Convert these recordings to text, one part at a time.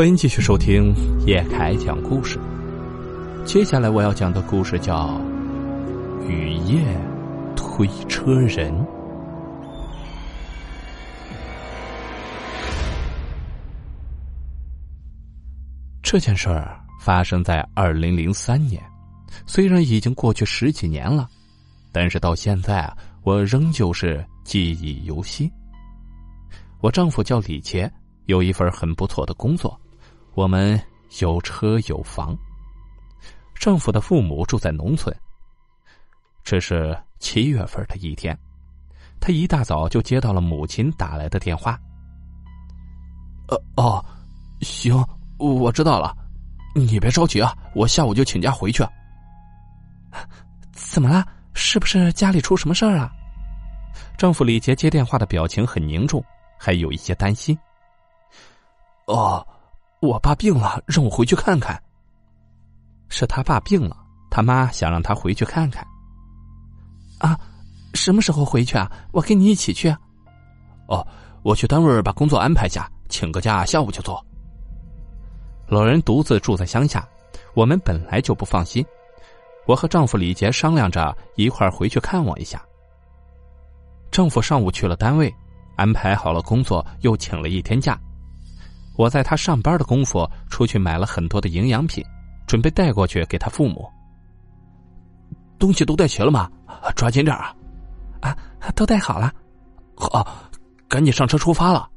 欢迎继续收听叶凯讲故事。接下来我要讲的故事叫《雨夜推车人》。这件事儿发生在二零零三年，虽然已经过去十几年了，但是到现在啊，我仍旧是记忆犹新。我丈夫叫李杰。有一份很不错的工作，我们有车有房。丈夫的父母住在农村。这是七月份的一天，他一大早就接到了母亲打来的电话。呃哦，行，我知道了，你别着急啊，我下午就请假回去。怎么了？是不是家里出什么事儿了？丈夫李杰接电话的表情很凝重，还有一些担心。哦，我爸病了，让我回去看看。是他爸病了，他妈想让他回去看看。啊，什么时候回去啊？我跟你一起去。哦，我去单位把工作安排下，请个假，下午就走。老人独自住在乡下，我们本来就不放心。我和丈夫李杰商量着一块儿回去看望一下。丈夫上午去了单位，安排好了工作，又请了一天假。我在他上班的功夫，出去买了很多的营养品，准备带过去给他父母。东西都带齐了吗？抓紧点啊！啊，都带好了。好，赶紧上车出发了。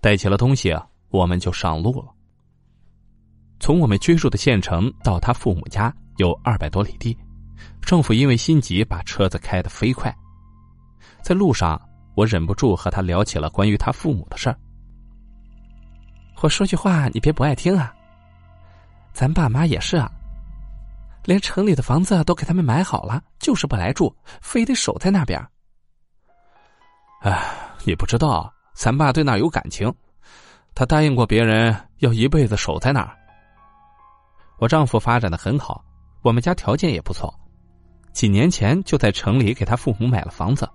带齐了东西，我们就上路了。从我们居住的县城到他父母家有二百多里地，政府因为心急，把车子开得飞快。在路上，我忍不住和他聊起了关于他父母的事儿。我说句话，你别不爱听啊。咱爸妈也是啊，连城里的房子都给他们买好了，就是不来住，非得守在那边。哎，你不知道，咱爸对那有感情，他答应过别人要一辈子守在那儿。我丈夫发展的很好，我们家条件也不错，几年前就在城里给他父母买了房子，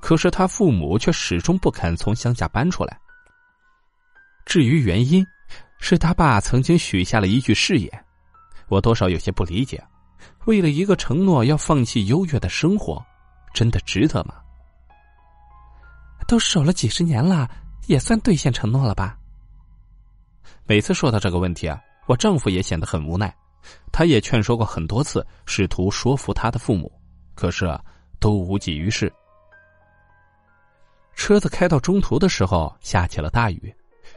可是他父母却始终不肯从乡下搬出来。至于原因，是他爸曾经许下了一句誓言，我多少有些不理解。为了一个承诺要放弃优越的生活，真的值得吗？都守了几十年了，也算兑现承诺了吧？每次说到这个问题啊，我丈夫也显得很无奈。他也劝说过很多次，试图说服他的父母，可是啊，都无济于事。车子开到中途的时候，下起了大雨。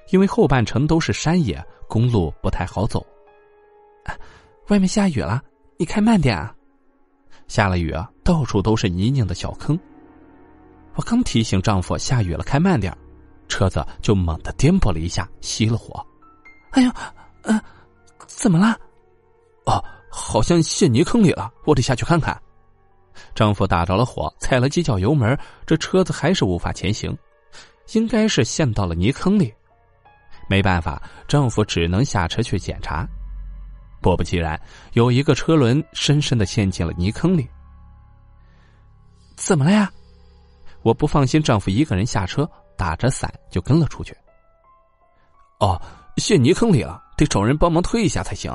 因为后半程都是山野，公路不太好走。外面下雨了，你开慢点啊！下了雨啊，到处都是泥泞的小坑。我刚提醒丈夫下雨了，开慢点车子就猛地颠簸了一下，熄了火。哎呦，嗯，怎么了？哦，好像陷泥坑里了，我得下去看看。丈夫打着了火，踩了几脚油门，这车子还是无法前行，应该是陷到了泥坑里。没办法，丈夫只能下车去检查。果不其然，有一个车轮深深的陷进了泥坑里。怎么了呀？我不放心丈夫一个人下车，打着伞就跟了出去。哦，陷泥坑里了，得找人帮忙推一下才行。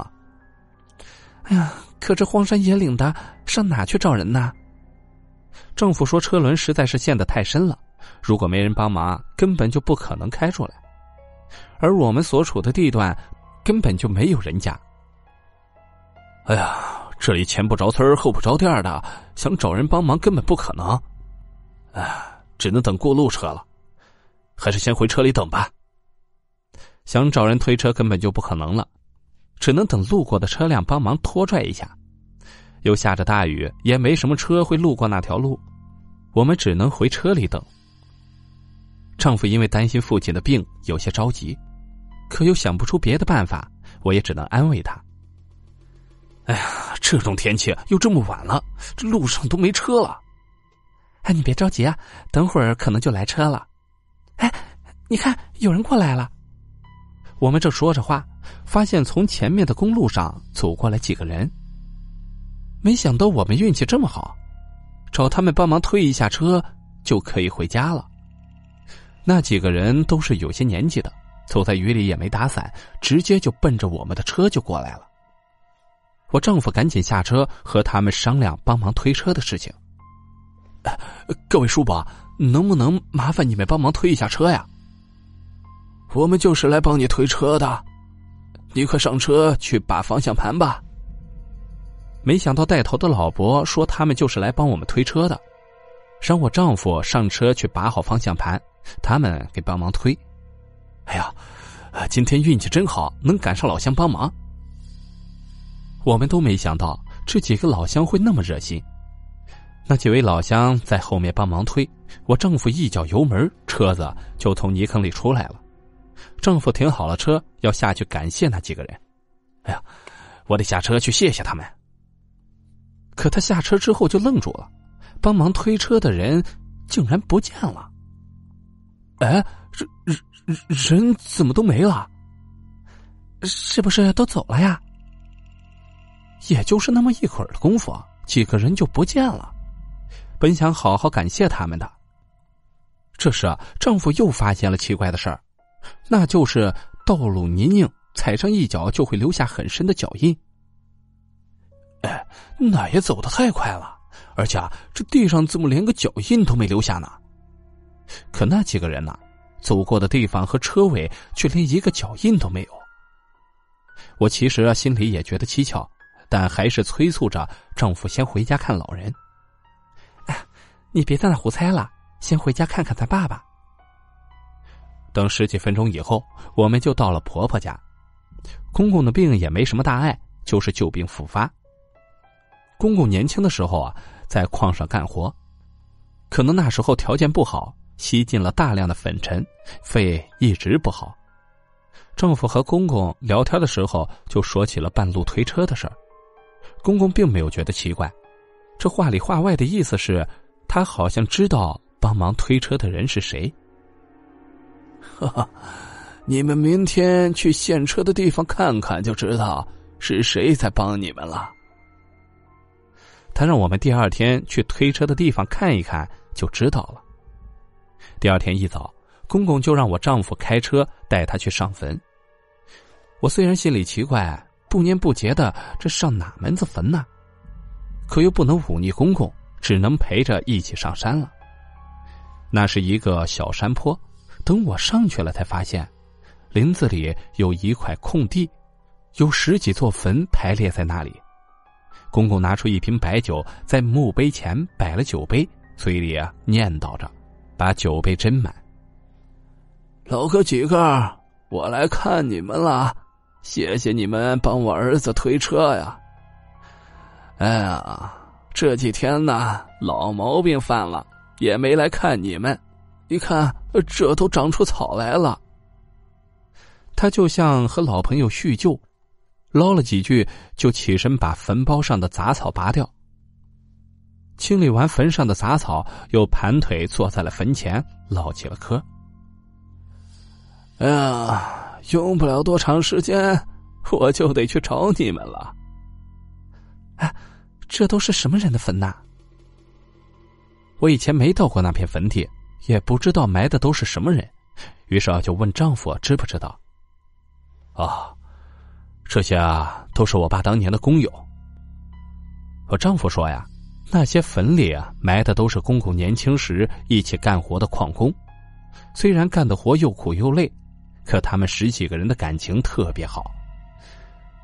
哎呀，可这荒山野岭的，上哪去找人呢？丈夫说车轮实在是陷得太深了，如果没人帮忙，根本就不可能开出来。而我们所处的地段，根本就没有人家。哎呀，这里前不着村后不着店的，想找人帮忙根本不可能。哎，只能等过路车了，还是先回车里等吧。想找人推车根本就不可能了，只能等路过的车辆帮忙拖拽一下。又下着大雨，也没什么车会路过那条路，我们只能回车里等。丈夫因为担心父亲的病，有些着急，可又想不出别的办法，我也只能安慰他。哎呀，这种天气又这么晚了，这路上都没车了。哎，你别着急啊，等会儿可能就来车了。哎，你看，有人过来了。我们正说着话，发现从前面的公路上走过来几个人。没想到我们运气这么好，找他们帮忙推一下车，就可以回家了。那几个人都是有些年纪的，走在雨里也没打伞，直接就奔着我们的车就过来了。我丈夫赶紧下车和他们商量帮忙推车的事情。各位叔伯，能不能麻烦你们帮忙推一下车呀？我们就是来帮你推车的，你快上车去把方向盘吧。没想到带头的老伯说他们就是来帮我们推车的，让我丈夫上车去把好方向盘，他们给帮忙推。哎呀，今天运气真好，能赶上老乡帮忙。我们都没想到这几个老乡会那么热心。那几位老乡在后面帮忙推，我丈夫一脚油门，车子就从泥坑里出来了。丈夫停好了车，要下去感谢那几个人。哎呀，我得下车去谢谢他们。可他下车之后就愣住了，帮忙推车的人竟然不见了。哎，人人人怎么都没了？是不是都走了呀？也就是那么一会儿的功夫，几个人就不见了。本想好好感谢他们的，这时丈夫又发现了奇怪的事儿，那就是道路泥泞，踩上一脚就会留下很深的脚印。哎，那也走的太快了，而且啊这地上怎么连个脚印都没留下呢？可那几个人呢，走过的地方和车尾却连一个脚印都没有。我其实啊心里也觉得蹊跷。但还是催促着丈夫先回家看老人。哎，你别在那胡猜了，先回家看看咱爸爸。等十几分钟以后，我们就到了婆婆家。公公的病也没什么大碍，就是旧病复发。公公年轻的时候啊，在矿上干活，可能那时候条件不好，吸进了大量的粉尘，肺一直不好。丈夫和公公聊天的时候，就说起了半路推车的事儿。公公并没有觉得奇怪，这话里话外的意思是，他好像知道帮忙推车的人是谁。哈哈，你们明天去现车的地方看看，就知道是谁在帮你们了。他让我们第二天去推车的地方看一看，就知道了。第二天一早，公公就让我丈夫开车带他去上坟。我虽然心里奇怪。不年不节的，这上哪门子坟呢？可又不能忤逆公公，只能陪着一起上山了。那是一个小山坡，等我上去了，才发现林子里有一块空地，有十几座坟排列在那里。公公拿出一瓶白酒，在墓碑前摆了酒杯，嘴里啊念叨着，把酒杯斟满。老哥几个，我来看你们了。谢谢你们帮我儿子推车呀！哎呀，这几天呢，老毛病犯了，也没来看你们。你看，这都长出草来了。他就像和老朋友叙旧，唠了几句，就起身把坟包上的杂草拔掉。清理完坟上的杂草，又盘腿坐在了坟前，唠起了嗑。哎呀！用不了多长时间，我就得去找你们了。哎，这都是什么人的坟呐？我以前没到过那片坟地，也不知道埋的都是什么人，于是啊，就问丈夫知不知道。啊，这些啊，都是我爸当年的工友。我丈夫说呀，那些坟里啊，埋的都是公公年轻时一起干活的矿工，虽然干的活又苦又累。可他们十几个人的感情特别好。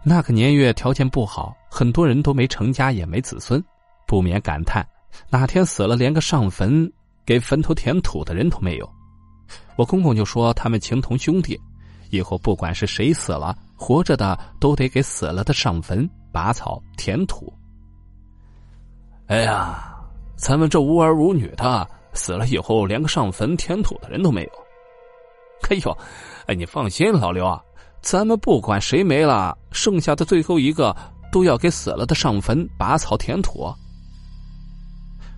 那个年月条件不好，很多人都没成家也没子孙，不免感叹哪天死了连个上坟给坟头填土的人都没有。我公公就说他们情同兄弟，以后不管是谁死了，活着的都得给死了的上坟拔草填土。哎呀，咱们这无儿无女的死了以后，连个上坟填土的人都没有。哎呦！哎，你放心，老刘啊，咱们不管谁没了，剩下的最后一个都要给死了的上坟拔草填土。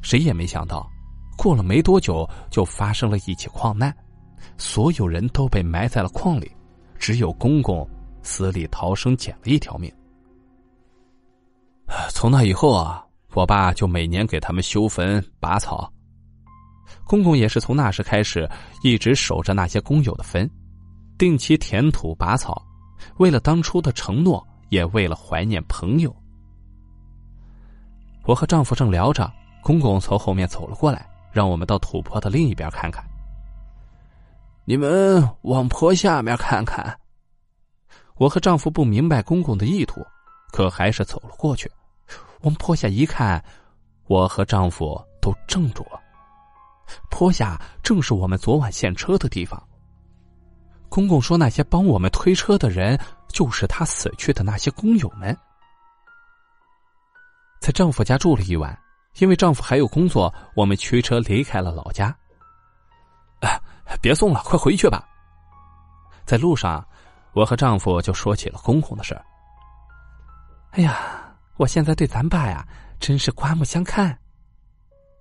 谁也没想到，过了没多久，就发生了一起矿难，所有人都被埋在了矿里，只有公公死里逃生，捡了一条命。从那以后啊，我爸就每年给他们修坟拔草。公公也是从那时开始，一直守着那些工友的坟。定期填土拔草，为了当初的承诺，也为了怀念朋友。我和丈夫正聊着，公公从后面走了过来，让我们到土坡的另一边看看。你们往坡下面看看。我和丈夫不明白公公的意图，可还是走了过去。往坡下一看，我和丈夫都怔住了。坡下正是我们昨晚献车的地方。公公说：“那些帮我们推车的人，就是他死去的那些工友们。”在丈夫家住了一晚，因为丈夫还有工作，我们驱车离开了老家。哎，别送了，快回去吧。在路上，我和丈夫就说起了公公的事儿。哎呀，我现在对咱爸呀，真是刮目相看。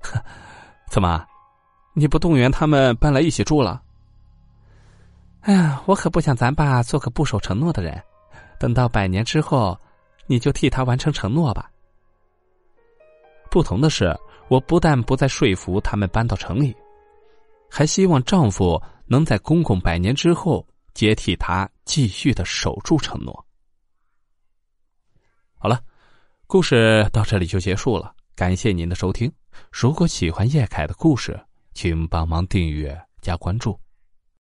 呵 怎么，你不动员他们搬来一起住了？哎呀，我可不想咱爸做个不守承诺的人。等到百年之后，你就替他完成承诺吧。不同的是，我不但不再说服他们搬到城里，还希望丈夫能在公公百年之后接替他，继续的守住承诺。好了，故事到这里就结束了，感谢您的收听。如果喜欢叶凯的故事，请帮忙订阅加关注。